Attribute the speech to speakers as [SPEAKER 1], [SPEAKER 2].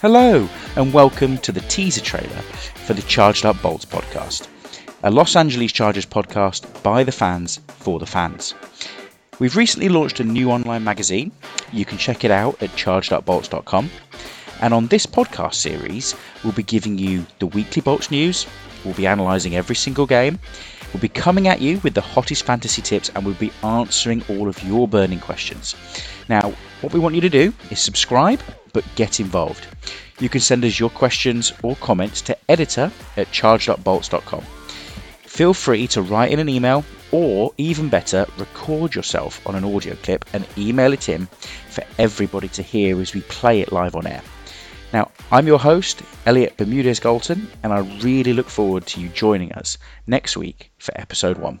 [SPEAKER 1] Hello, and welcome to the teaser trailer for the Charged Up Bolts podcast, a Los Angeles Chargers podcast by the fans for the fans. We've recently launched a new online magazine. You can check it out at chargedupbolts.com. And on this podcast series, we'll be giving you the weekly Bolts news, we'll be analysing every single game, we'll be coming at you with the hottest fantasy tips, and we'll be answering all of your burning questions. Now, what we want you to do is subscribe, but get involved. You can send us your questions or comments to editor at chargedupbolts.com. Feel free to write in an email or, even better, record yourself on an audio clip and email it in for everybody to hear as we play it live on air. I'm your host, Elliott Bermudez Galton, and I really look forward to you joining us next week for episode one.